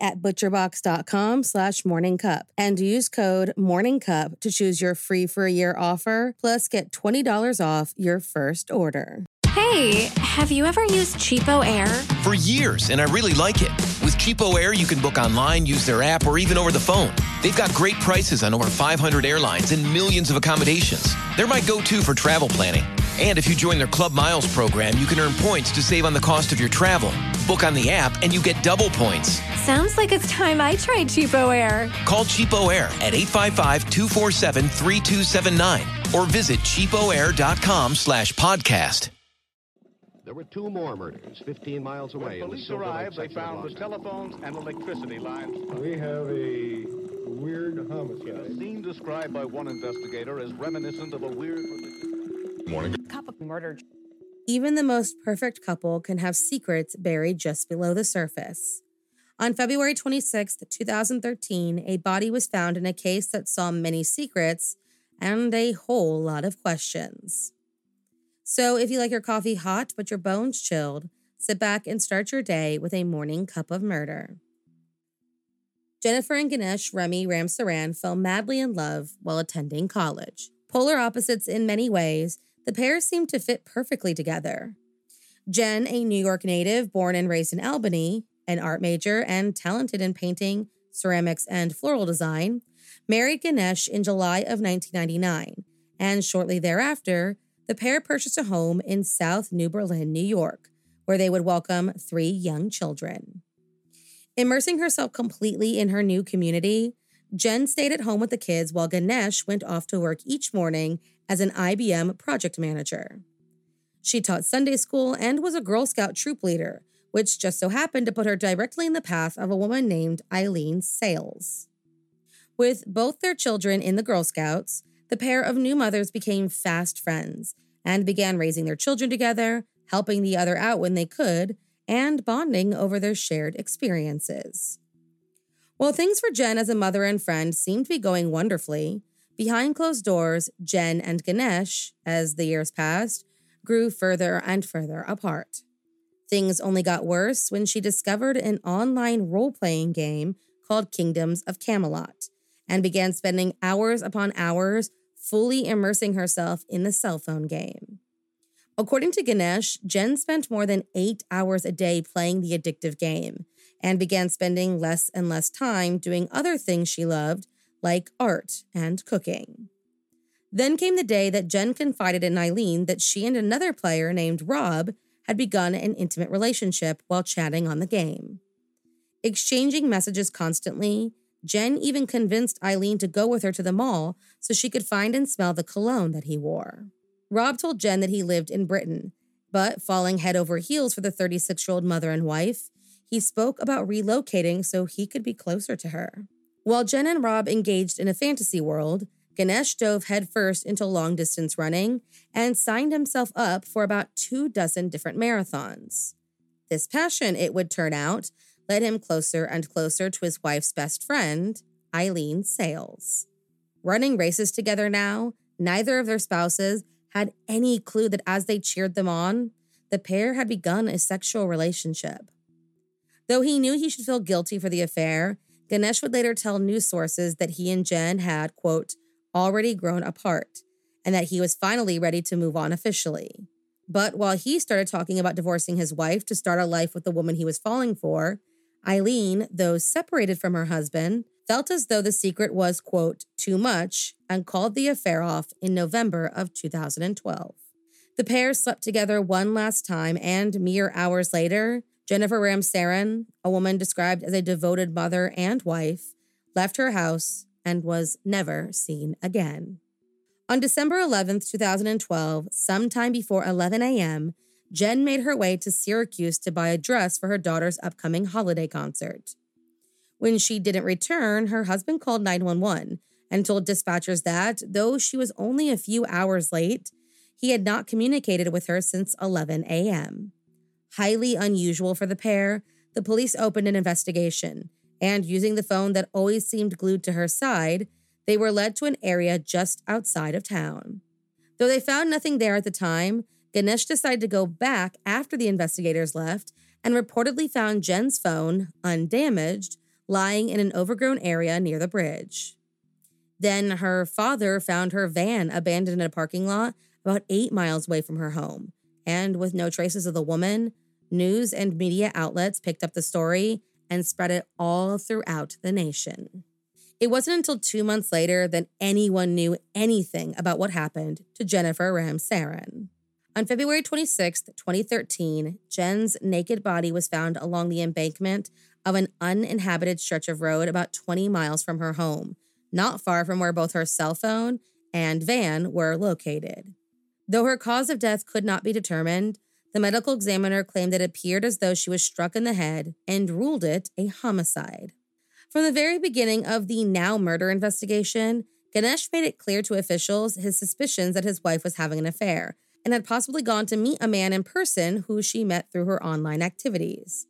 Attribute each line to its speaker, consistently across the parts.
Speaker 1: at butcherbox.com slash morningcup and use code morningcup to choose your free for a year offer plus get $20 off your first order.
Speaker 2: Hey, have you ever used Cheapo Air?
Speaker 3: For years, and I really like it. With Cheapo Air, you can book online, use their app, or even over the phone. They've got great prices on over 500 airlines and millions of accommodations. They're my go to for travel planning. And if you join their Club Miles program, you can earn points to save on the cost of your travel. Book on the app, and you get double points.
Speaker 2: Sounds like it's time I tried Cheapo Air.
Speaker 3: Call Cheapo Air at 855 247 3279 or visit cheapoair.com slash podcast.
Speaker 4: There were two more murders 15 miles away.
Speaker 5: When police arrived, they found the telephones and electricity lines.
Speaker 6: We have a weird homicide.
Speaker 5: A
Speaker 6: homicide.
Speaker 5: scene described by one investigator as reminiscent of a weird.
Speaker 7: Couple murdered
Speaker 1: Even the most perfect couple can have secrets buried just below the surface. On February 26, 2013, a body was found in a case that saw many secrets and a whole lot of questions. So, if you like your coffee hot but your bones chilled, sit back and start your day with a morning cup of murder. Jennifer and Ganesh Remy Ramsaran fell madly in love while attending college. Polar opposites in many ways, the pair seemed to fit perfectly together. Jen, a New York native born and raised in Albany, an art major and talented in painting, ceramics, and floral design, married Ganesh in July of 1999, and shortly thereafter, the pair purchased a home in South New Berlin, New York, where they would welcome three young children. Immersing herself completely in her new community, Jen stayed at home with the kids while Ganesh went off to work each morning as an IBM project manager. She taught Sunday school and was a Girl Scout troop leader, which just so happened to put her directly in the path of a woman named Eileen Sales. With both their children in the Girl Scouts, the pair of new mothers became fast friends and began raising their children together, helping the other out when they could, and bonding over their shared experiences. While things for Jen as a mother and friend seemed to be going wonderfully, behind closed doors, Jen and Ganesh, as the years passed, grew further and further apart. Things only got worse when she discovered an online role playing game called Kingdoms of Camelot and began spending hours upon hours fully immersing herself in the cell phone game. According to Ganesh, Jen spent more than eight hours a day playing the addictive game and began spending less and less time doing other things she loved, like art and cooking. Then came the day that Jen confided in Eileen that she and another player named Rob had begun an intimate relationship while chatting on the game. Exchanging messages constantly, Jen even convinced Eileen to go with her to the mall so she could find and smell the cologne that he wore. Rob told Jen that he lived in Britain, but falling head over heels for the 36 year old mother and wife, he spoke about relocating so he could be closer to her. While Jen and Rob engaged in a fantasy world, Ganesh dove headfirst into long distance running and signed himself up for about two dozen different marathons. This passion, it would turn out, led him closer and closer to his wife's best friend, Eileen Sales. Running races together now, neither of their spouses had any clue that as they cheered them on, the pair had begun a sexual relationship. Though he knew he should feel guilty for the affair, Ganesh would later tell news sources that he and Jen had, quote, already grown apart, and that he was finally ready to move on officially. But while he started talking about divorcing his wife to start a life with the woman he was falling for, Eileen, though separated from her husband, felt as though the secret was, quote, too much and called the affair off in November of 2012. The pair slept together one last time, and mere hours later, Jennifer Ramsaran, a woman described as a devoted mother and wife, left her house and was never seen again. On December 11, 2012, sometime before 11 a.m., Jen made her way to Syracuse to buy a dress for her daughter's upcoming holiday concert. When she didn't return, her husband called 911 and told dispatchers that, though she was only a few hours late, he had not communicated with her since 11 a.m. Highly unusual for the pair, the police opened an investigation, and using the phone that always seemed glued to her side, they were led to an area just outside of town. Though they found nothing there at the time, Ganesh decided to go back after the investigators left and reportedly found Jen's phone, undamaged, lying in an overgrown area near the bridge. Then her father found her van abandoned in a parking lot about eight miles away from her home. And with no traces of the woman, news and media outlets picked up the story and spread it all throughout the nation. It wasn't until two months later that anyone knew anything about what happened to Jennifer Ramsaran. On February 26, 2013, Jen's naked body was found along the embankment of an uninhabited stretch of road about 20 miles from her home, not far from where both her cell phone and van were located. Though her cause of death could not be determined, the medical examiner claimed it appeared as though she was struck in the head and ruled it a homicide. From the very beginning of the now murder investigation, Ganesh made it clear to officials his suspicions that his wife was having an affair and had possibly gone to meet a man in person who she met through her online activities.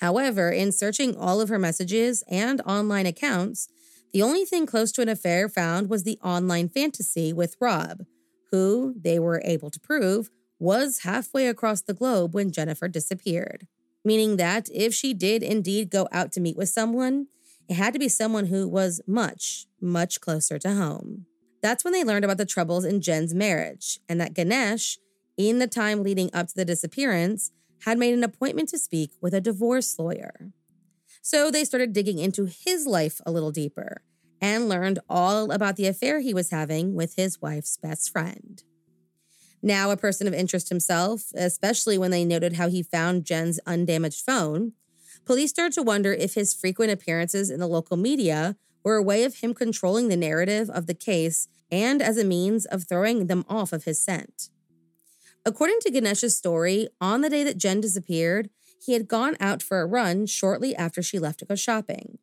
Speaker 1: However, in searching all of her messages and online accounts, the only thing close to an affair found was the online fantasy with Rob, who, they were able to prove, was halfway across the globe when Jennifer disappeared. Meaning that if she did indeed go out to meet with someone, it had to be someone who was much, much closer to home. That's when they learned about the troubles in Jen's marriage and that Ganesh, in the time leading up to the disappearance, had made an appointment to speak with a divorce lawyer. So they started digging into his life a little deeper and learned all about the affair he was having with his wife's best friend. Now, a person of interest himself, especially when they noted how he found Jen's undamaged phone, police started to wonder if his frequent appearances in the local media were a way of him controlling the narrative of the case and as a means of throwing them off of his scent. According to Ganesh's story, on the day that Jen disappeared, he had gone out for a run shortly after she left to go shopping.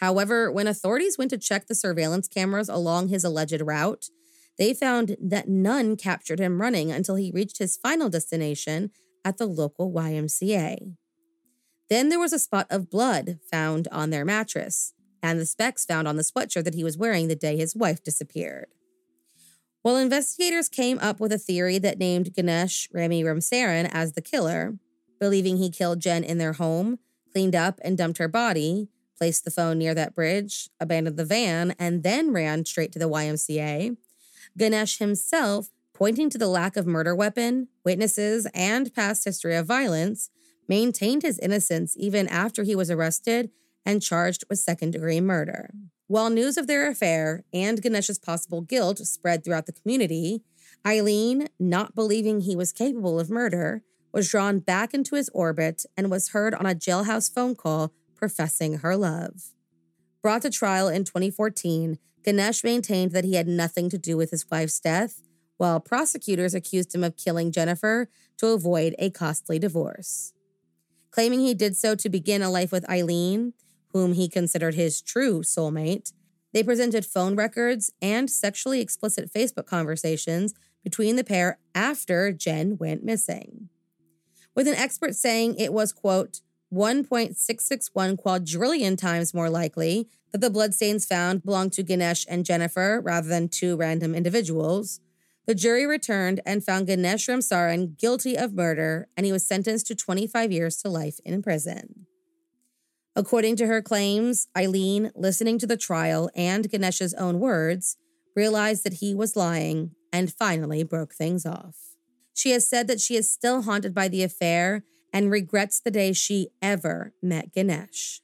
Speaker 1: However, when authorities went to check the surveillance cameras along his alleged route, they found that none captured him running until he reached his final destination at the local YMCA. Then there was a spot of blood found on their mattress, and the specks found on the sweatshirt that he was wearing the day his wife disappeared. While investigators came up with a theory that named Ganesh Remy Ramsaran as the killer, believing he killed Jen in their home, cleaned up and dumped her body, placed the phone near that bridge, abandoned the van, and then ran straight to the YMCA. Ganesh himself, pointing to the lack of murder weapon, witnesses, and past history of violence, maintained his innocence even after he was arrested and charged with second degree murder. While news of their affair and Ganesh's possible guilt spread throughout the community, Eileen, not believing he was capable of murder, was drawn back into his orbit and was heard on a jailhouse phone call professing her love. Brought to trial in 2014, Ganesh maintained that he had nothing to do with his wife's death, while prosecutors accused him of killing Jennifer to avoid a costly divorce. Claiming he did so to begin a life with Eileen, whom he considered his true soulmate, they presented phone records and sexually explicit Facebook conversations between the pair after Jen went missing. With an expert saying it was, quote, 1.661 quadrillion times more likely that the bloodstains found belonged to Ganesh and Jennifer rather than two random individuals. The jury returned and found Ganesh Ramsaran guilty of murder, and he was sentenced to 25 years to life in prison. According to her claims, Eileen, listening to the trial and Ganesh's own words, realized that he was lying and finally broke things off. She has said that she is still haunted by the affair and regrets the day she ever met Ganesh.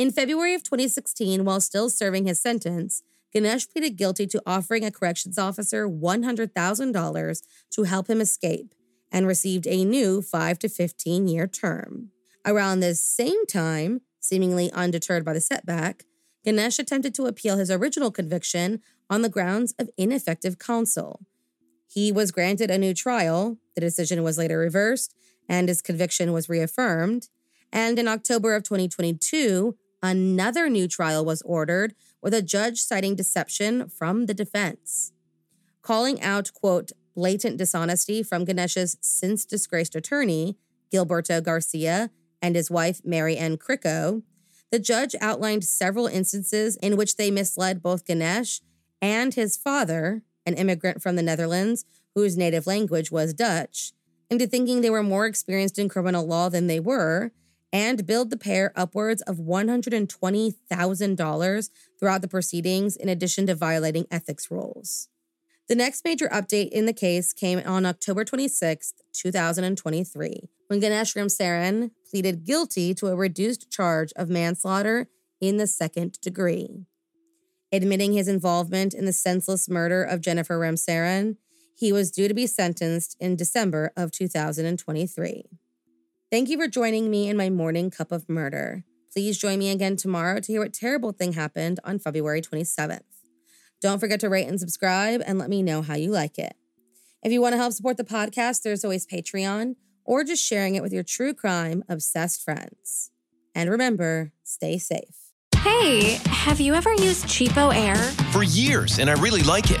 Speaker 1: In February of 2016, while still serving his sentence, Ganesh pleaded guilty to offering a corrections officer $100,000 to help him escape and received a new 5 to 15 year term. Around this same time, seemingly undeterred by the setback, Ganesh attempted to appeal his original conviction on the grounds of ineffective counsel. He was granted a new trial, the decision was later reversed, and his conviction was reaffirmed. And in October of 2022, another new trial was ordered with a judge citing deception from the defense. Calling out, quote, blatant dishonesty from Ganesh's since disgraced attorney, Gilberto Garcia, and his wife, Mary Ann Cricco, the judge outlined several instances in which they misled both Ganesh and his father, an immigrant from the Netherlands whose native language was Dutch, into thinking they were more experienced in criminal law than they were, and billed the pair upwards of $120,000 throughout the proceedings, in addition to violating ethics rules. The next major update in the case came on October 26, 2023, when Ganesh Ramsaran pleaded guilty to a reduced charge of manslaughter in the second degree. Admitting his involvement in the senseless murder of Jennifer Ramsaran, he was due to be sentenced in December of 2023. Thank you for joining me in my morning cup of murder. Please join me again tomorrow to hear what terrible thing happened on February 27th. Don't forget to rate and subscribe and let me know how you like it. If you want to help support the podcast, there's always Patreon or just sharing it with your true crime obsessed friends. And remember, stay safe.
Speaker 2: Hey, have you ever used Cheapo Air?
Speaker 3: For years, and I really like it.